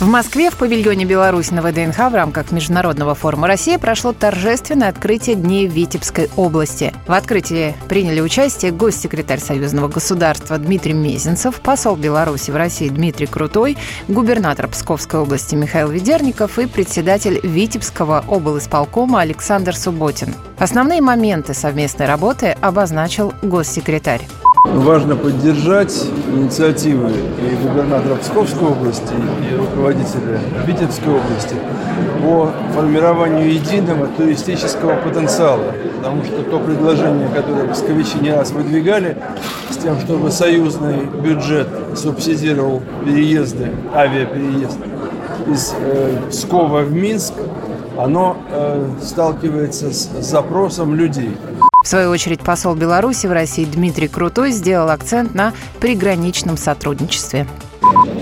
В Москве в павильоне Беларусь на ВДНХ в рамках Международного форума России прошло торжественное открытие Дней Витебской области. В открытии приняли участие госсекретарь Союзного государства Дмитрий Мезенцев, посол Беларуси в России Дмитрий Крутой, губернатор Псковской области Михаил Ведерников и председатель Витебского облисполкома Александр Субботин. Основные моменты совместной работы обозначил госсекретарь. Важно поддержать инициативы и губернатора Псковской области, и руководителя Витебской области по формированию единого туристического потенциала. Потому что то предложение, которое псковичи не раз выдвигали, с тем, чтобы союзный бюджет субсидировал переезды, авиапереезд из э, Пскова в Минск, оно э, сталкивается с запросом людей. В свою очередь посол Беларуси в России Дмитрий Крутой сделал акцент на приграничном сотрудничестве.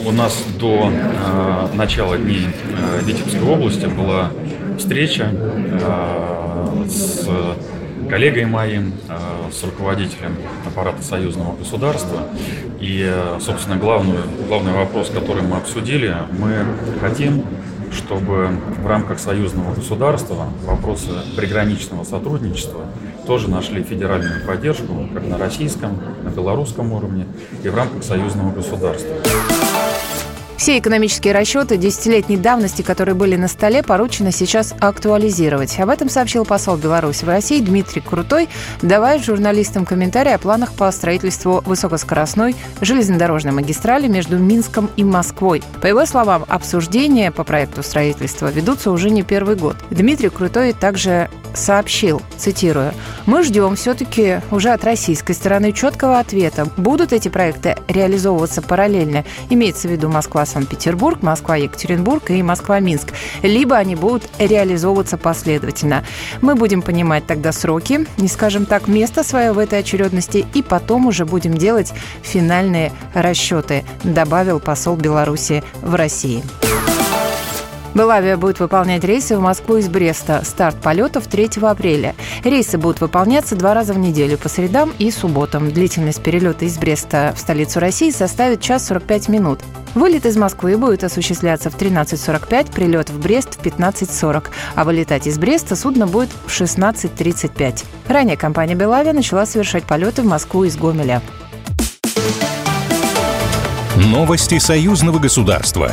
У нас до э, начала дней э, Витебской области была встреча э, с коллегой моим, э, с руководителем аппарата союзного государства. И, э, собственно, главную, главный вопрос, который мы обсудили, мы хотим чтобы в рамках союзного государства вопросы приграничного сотрудничества тоже нашли федеральную поддержку как на российском, на белорусском уровне и в рамках союзного государства. Все экономические расчеты десятилетней давности, которые были на столе, поручено сейчас актуализировать. Об этом сообщил посол Беларуси в России Дмитрий Крутой, давая журналистам комментарии о планах по строительству высокоскоростной железнодорожной магистрали между Минском и Москвой. По его словам, обсуждения по проекту строительства ведутся уже не первый год. Дмитрий Крутой также сообщил, цитирую, «Мы ждем все-таки уже от российской стороны четкого ответа, будут эти проекты реализовываться параллельно, имеется в виду Москва-Санкт-Петербург, Москва-Екатеринбург и Москва-Минск, либо они будут реализовываться последовательно. Мы будем понимать тогда сроки, не скажем так, место свое в этой очередности, и потом уже будем делать финальные расчеты», добавил посол Беларуси в России. Белавия будет выполнять рейсы в Москву из Бреста. Старт полетов 3 апреля. Рейсы будут выполняться два раза в неделю по средам и субботам. Длительность перелета из Бреста в столицу России составит час 45 минут. Вылет из Москвы будет осуществляться в 13.45, прилет в Брест в 15.40, а вылетать из Бреста судно будет в 16.35. Ранее компания «Белавия» начала совершать полеты в Москву из Гомеля. Новости союзного государства.